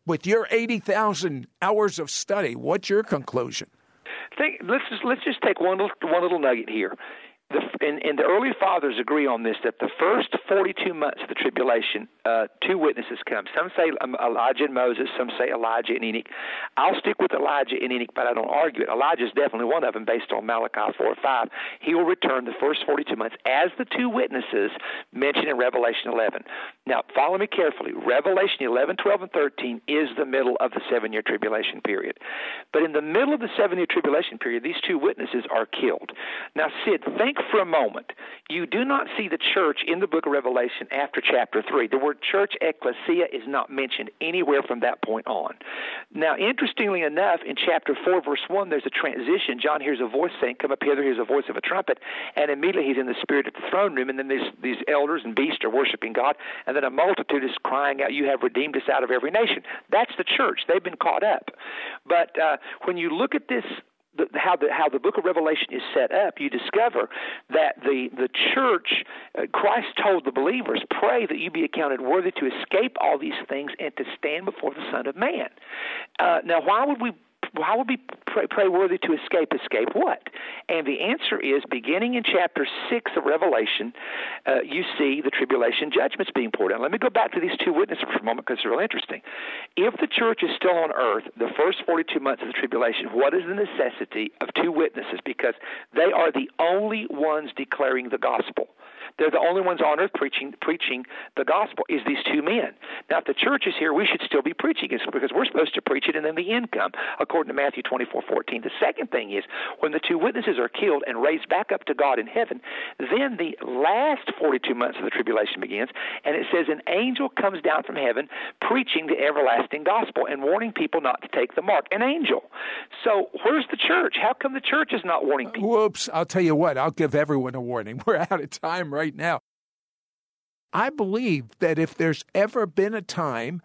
with your 80,000 hours of study, what's your conclusion?
Think, let's just let's just take one little, one little nugget here the, and, and the early fathers agree on this that the first 42 months of the tribulation, uh, two witnesses come. Some say um, Elijah and Moses, some say Elijah and Enoch. I'll stick with Elijah and Enoch, but I don't argue it. Elijah is definitely one of them based on Malachi 4 5. He will return the first 42 months as the two witnesses mentioned in Revelation 11. Now, follow me carefully. Revelation 11, 12, and 13 is the middle of the seven year tribulation period. But in the middle of the seven year tribulation period, these two witnesses are killed. Now, Sid, think for a moment. You do not see the church in the book of Revelation after chapter 3. The word church, ecclesia, is not mentioned anywhere from that point on. Now, interestingly enough, in chapter 4, verse 1, there's a transition. John hears a voice saying, Come up hither, hears a voice of a trumpet, and immediately he's in the spirit at the throne room, and then these, these elders and beasts are worshiping God, and then a multitude is crying out, You have redeemed us out of every nation. That's the church. They've been caught up. But uh, when you look at this the, how the how the book of Revelation is set up, you discover that the the church, uh, Christ told the believers, pray that you be accounted worthy to escape all these things and to stand before the Son of Man. Uh, now, why would we how would we pray, pray worthy to escape? Escape what? And the answer is beginning in chapter 6 of Revelation, uh, you see the tribulation judgments being poured out. Let me go back to these two witnesses for a moment because it's real interesting. If the church is still on earth, the first 42 months of the tribulation, what is the necessity of two witnesses? Because they are the only ones declaring the gospel. They're the only ones on earth preaching preaching the gospel. Is these two men? Now, if the church is here, we should still be preaching it because we're supposed to preach it, and then the end come, according to Matthew twenty four fourteen. The second thing is when the two witnesses are killed and raised back up to God in heaven, then the last forty two months of the tribulation begins, and it says an angel comes down from heaven preaching the everlasting gospel and warning people not to take the mark. An angel. So where's the church? How come the church is not warning people?
Whoops! I'll tell you what. I'll give everyone a warning. <laughs> We're out of time right now. I believe that if there's ever been a time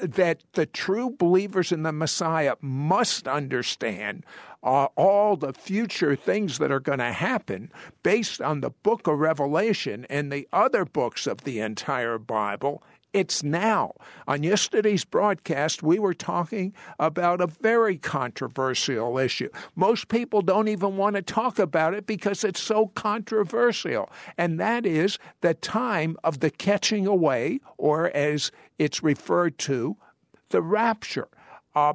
that the true believers in the Messiah must understand all the future things that are going to happen based on the book of Revelation and the other books of the entire Bible it's now. On yesterday's broadcast, we were talking about a very controversial issue. Most people don't even want to talk about it because it's so controversial, and that is the time of the catching away, or as it's referred to, the rapture. Uh,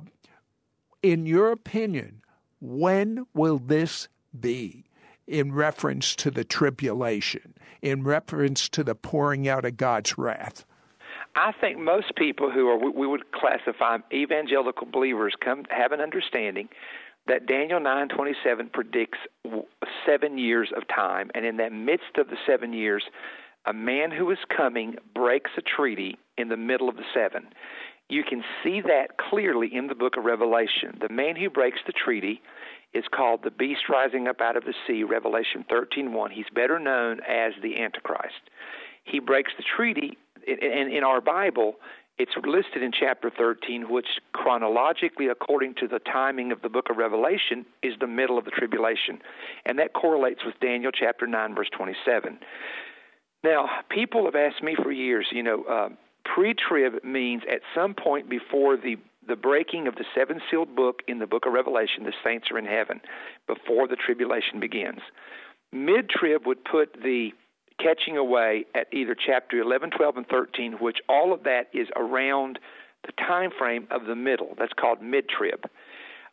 in your opinion, when will this be? In reference to the tribulation, in reference to the pouring out of God's wrath.
I think most people who are we would classify evangelical believers come have an understanding that Daniel 9:27 predicts 7 years of time and in that midst of the 7 years a man who is coming breaks a treaty in the middle of the 7. You can see that clearly in the book of Revelation. The man who breaks the treaty is called the beast rising up out of the sea, Revelation 13:1. He's better known as the Antichrist. He breaks the treaty and in our Bible, it's listed in chapter 13, which chronologically, according to the timing of the book of Revelation, is the middle of the tribulation. And that correlates with Daniel chapter 9, verse 27. Now, people have asked me for years, you know, uh, pre trib means at some point before the the breaking of the seven sealed book in the book of Revelation, the saints are in heaven before the tribulation begins. Mid trib would put the catching away at either chapter 11, 12, and 13, which all of that is around the time frame of the middle. That's called mid-trib.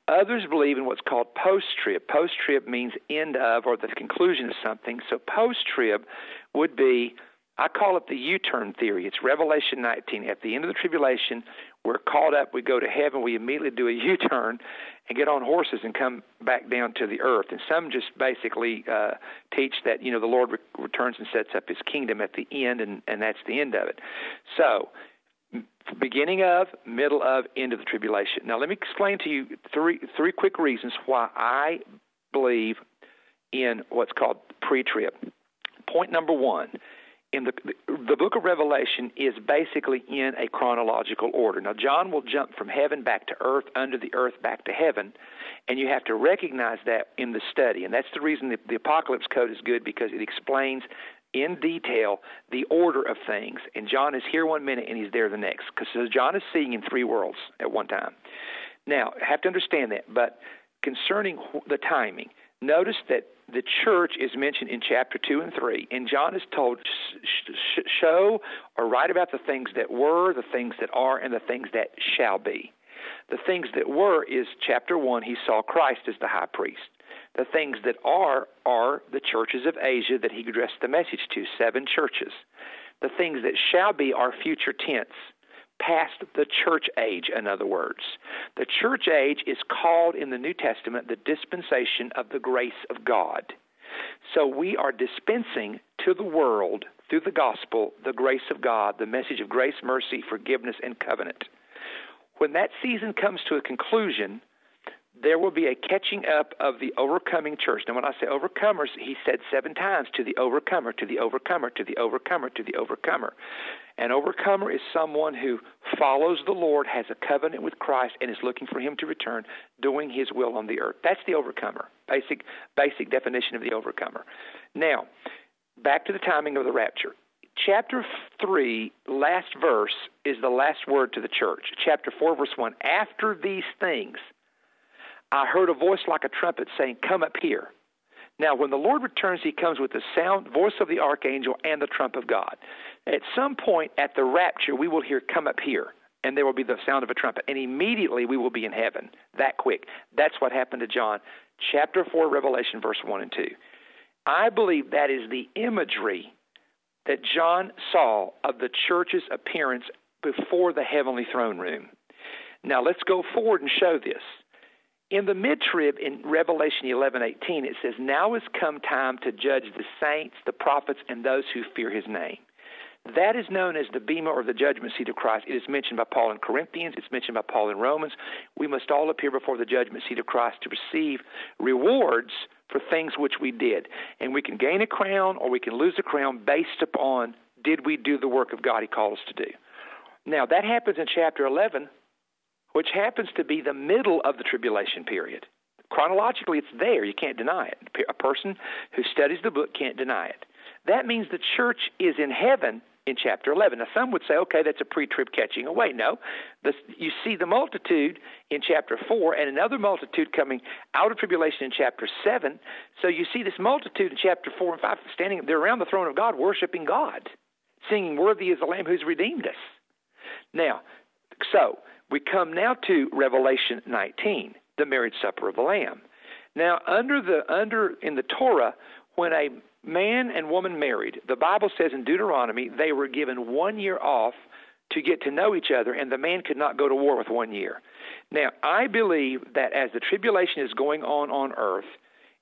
Others believe in what's called post-trib. Post-trib means end of or the conclusion of something. So post-trib would be I call it the U turn theory. It's Revelation 19. At the end of the tribulation, we're caught up, we go to heaven, we immediately do a U turn and get on horses and come back down to the earth. And some just basically uh, teach that, you know, the Lord re- returns and sets up his kingdom at the end, and, and that's the end of it. So, beginning of, middle of, end of the tribulation. Now, let me explain to you three, three quick reasons why I believe in what's called pre trib. Point number one in the the book of Revelation is basically in a chronological order. Now John will jump from heaven back to earth, under the earth back to heaven, and you have to recognize that in the study. And that's the reason the, the Apocalypse Code is good because it explains in detail the order of things. And John is here one minute and he's there the next because John is seeing in three worlds at one time. Now, have to understand that, but concerning the timing, Notice that the church is mentioned in chapter 2 and 3, and John is told, sh- show or write about the things that were, the things that are, and the things that shall be. The things that were is chapter 1, he saw Christ as the high priest. The things that are are the churches of Asia that he addressed the message to, seven churches. The things that shall be are future tense past the church age, in other words. The church age is called in the New Testament the dispensation of the grace of God. So we are dispensing to the world through the gospel the grace of God, the message of grace, mercy, forgiveness, and covenant. When that season comes to a conclusion, there will be a catching up of the overcoming church. Now, when I say overcomers, he said seven times to the overcomer, to the overcomer, to the overcomer, to the overcomer. An overcomer is someone who follows the Lord, has a covenant with Christ, and is looking for Him to return, doing His will on the earth. That's the overcomer. Basic, basic definition of the overcomer. Now, back to the timing of the rapture. Chapter 3, last verse, is the last word to the church. Chapter 4, verse 1. After these things, I heard a voice like a trumpet saying, Come up here. Now, when the Lord returns, he comes with the sound, voice of the archangel, and the trump of God. At some point at the rapture, we will hear, Come up here, and there will be the sound of a trumpet, and immediately we will be in heaven that quick. That's what happened to John. Chapter 4, Revelation, verse 1 and 2. I believe that is the imagery that John saw of the church's appearance before the heavenly throne room. Now, let's go forward and show this. In the mid-trib in Revelation 11:18 it says, "Now has come time to judge the saints, the prophets, and those who fear his name." That is known as the bema or the judgment seat of Christ. It is mentioned by Paul in Corinthians, it's mentioned by Paul in Romans. We must all appear before the judgment seat of Christ to receive rewards for things which we did. And we can gain a crown or we can lose a crown based upon did we do the work of God he called us to do. Now, that happens in chapter 11 which happens to be the middle of the tribulation period. Chronologically, it's there. You can't deny it. A person who studies the book can't deny it. That means the church is in heaven in chapter 11. Now, some would say, okay, that's a pre trib catching away. No. You see the multitude in chapter 4 and another multitude coming out of tribulation in chapter 7. So you see this multitude in chapter 4 and 5 standing, they're around the throne of God, worshiping God, singing, Worthy is the Lamb who's redeemed us. Now, so we come now to Revelation 19, the marriage supper of the Lamb. Now, under the under in the Torah, when a man and woman married, the Bible says in Deuteronomy they were given one year off to get to know each other, and the man could not go to war with one year. Now, I believe that as the tribulation is going on on earth,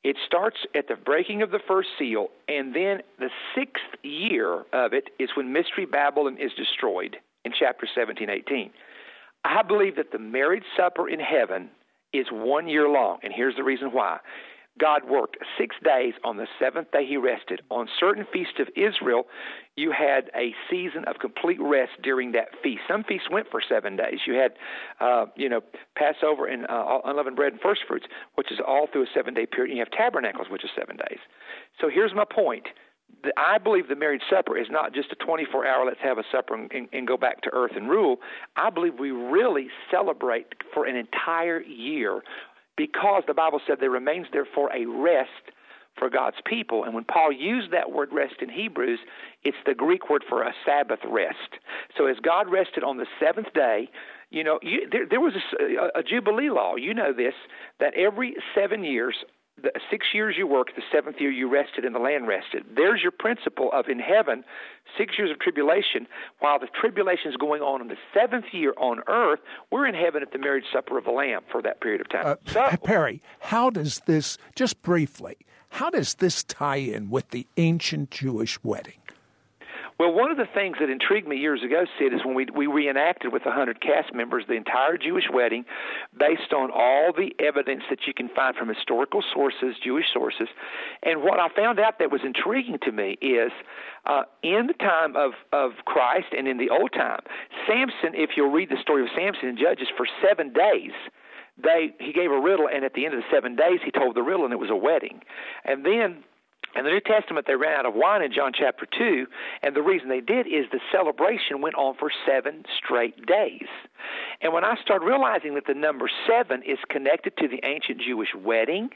it starts at the breaking of the first seal, and then the sixth year of it is when Mystery Babylon is destroyed in chapter 17, 18. I believe that the marriage supper in heaven is one year long, and here's the reason why. God worked six days. On the seventh day, He rested. On certain feasts of Israel, you had a season of complete rest during that feast. Some feasts went for seven days. You had, uh, you know, Passover and uh, unleavened bread and first fruits, which is all through a seven day period. And you have tabernacles, which is seven days. So here's my point I believe the marriage supper is not just a 24 hour let's have a supper and, and, go back to earth and rule. I believe we really celebrate for an entire year because the Bible said there remains therefore a rest for God's people. And when Paul used that word rest in Hebrews, it's the Greek word for a Sabbath rest. So as God rested on the seventh day, you know, you, there, there was a, a Jubilee law. You know this, that every seven years, the six years you worked, the seventh year you rested and the land rested. There's your principle of in heaven, six years of tribulation, while the tribulation is going on in the seventh year on earth, we're in heaven at the marriage supper of the Lamb for that period of time. Uh,
so, Perry, how does this, just briefly, how does this tie in with the ancient Jewish wedding?
Well, one of the things that intrigued me years ago, Sid, is when we we reenacted with 100 cast members the entire Jewish wedding, based on all the evidence that you can find from historical sources, Jewish sources. And what I found out that was intriguing to me is, uh, in the time of of Christ and in the Old time, Samson, if you'll read the story of Samson in Judges, for seven days they he gave a riddle and at the end of the seven days he told the riddle and it was a wedding and then in the New Testament, they ran out of wine in John chapter 2, and the reason they did is the celebration went on for seven straight days. And when I started realizing that the number seven is connected to the ancient Jewish wedding,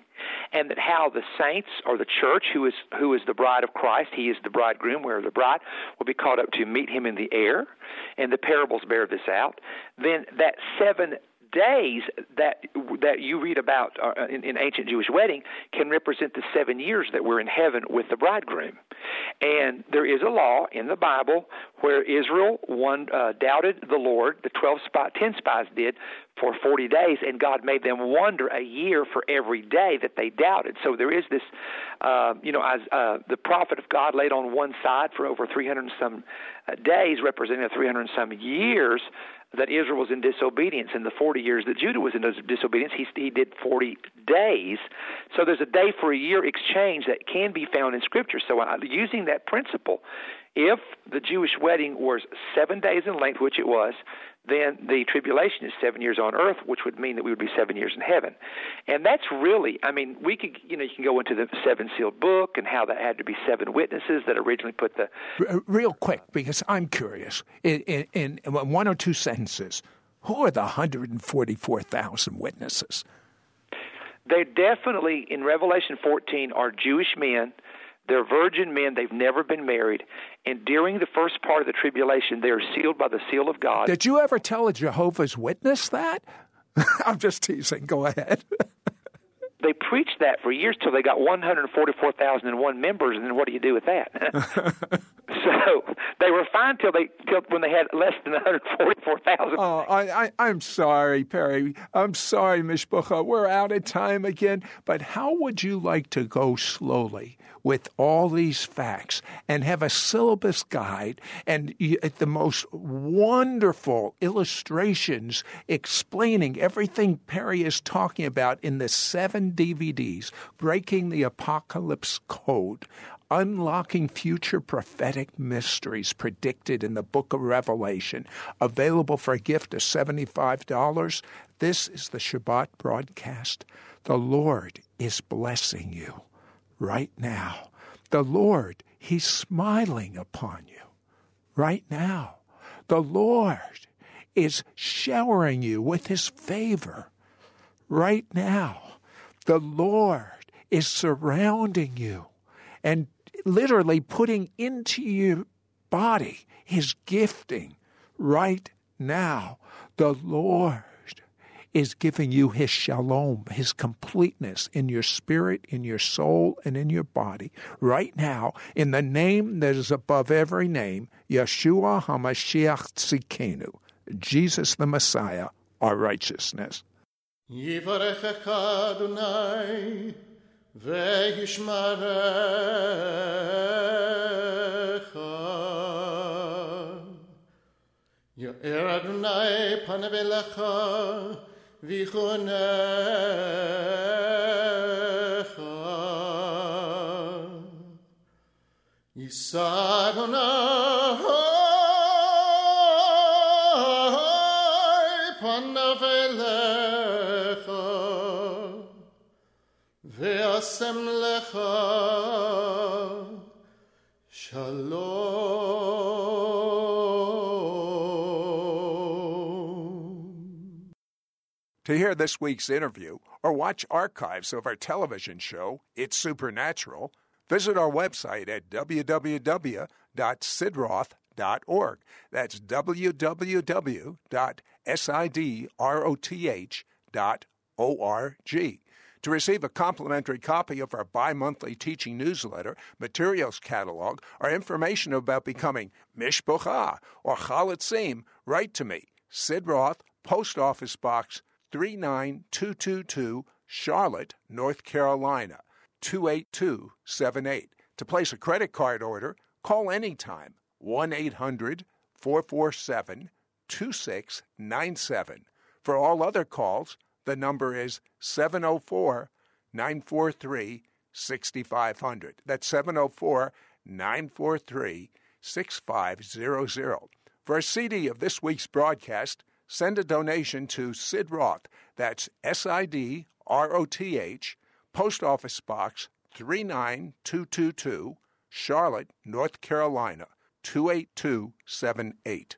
and that how the saints or the church, who is who is the bride of Christ, he is the bridegroom, where the bride will be called up to meet him in the air, and the parables bear this out, then that seven days that that you read about uh, in, in ancient Jewish wedding can represent the seven years that we're in heaven with the bridegroom. And there is a law in the Bible where Israel one uh, doubted the Lord, the twelve spy, ten spies did for forty days, and God made them wonder a year for every day that they doubted. So there is this, uh, you know, as uh, the prophet of God laid on one side for over three hundred some uh, days, representing three hundred some years that Israel was in disobedience. In the 40 years that Judah was in disobedience, he, he did 40 days. So there's a day for a year exchange that can be found in Scripture. So uh, using that principle, if the Jewish wedding was seven days in length, which it was, then the tribulation is seven years on earth, which would mean that we would be seven years in heaven. And that's really, I mean, we could, you know, you can go into the seven sealed book and how that had to be seven witnesses that originally put the.
Real quick, because I'm curious, in, in, in one or two sentences, who are the 144,000 witnesses?
They definitely, in Revelation 14, are Jewish men they're virgin men. They've never been married. And during the first part of the tribulation, they are sealed by the seal of God.
Did you ever tell a Jehovah's Witness that? <laughs> I'm just teasing. Go ahead. <laughs>
they preached that for years till they got 144,001 members, and then what do you do with that? <laughs> so they were fine till they till when they had less than 144,000.
Oh, I, I am sorry, Perry. I'm sorry, Mishpucha. We're out of time again. But how would you like to go slowly with all these facts and have a syllabus guide and uh, the most wonderful illustrations explaining everything Perry is talking about in the seven DVDs, Breaking the Apocalypse Code unlocking future prophetic mysteries predicted in the book of Revelation, available for a gift of $75. This is the Shabbat broadcast. The Lord is blessing you right now. The Lord, He's smiling upon you right now. The Lord is showering you with His favor right now. The Lord is surrounding you and literally putting into your body His gifting right now. The Lord is giving you his shalom, his completeness in your spirit, in your soul, and in your body right now in the name that is above every name, Yeshua HaMashiach Tzidkenu, Jesus the Messiah, our righteousness. Vichonecha Yisadonai panavelecha ve'asem lecha To hear this week's interview or watch archives of our television show, It's Supernatural, visit our website at www.sidroth.org. That's www.sidroth.org. To receive a complimentary copy of our bi monthly teaching newsletter, materials catalog, or information about becoming Mishpocha or Chalutzim, write to me, Sid Roth, Post Office Box 39222, Charlotte, North Carolina 28278. To place a credit card order, call anytime 1 800 447 2697. For all other calls, the number is 704 943 6500. That's 704 943 6500. For a CD of this week's broadcast, send a donation to Sid Roth. That's S I D R O T H, Post Office Box 39222, Charlotte, North Carolina 28278.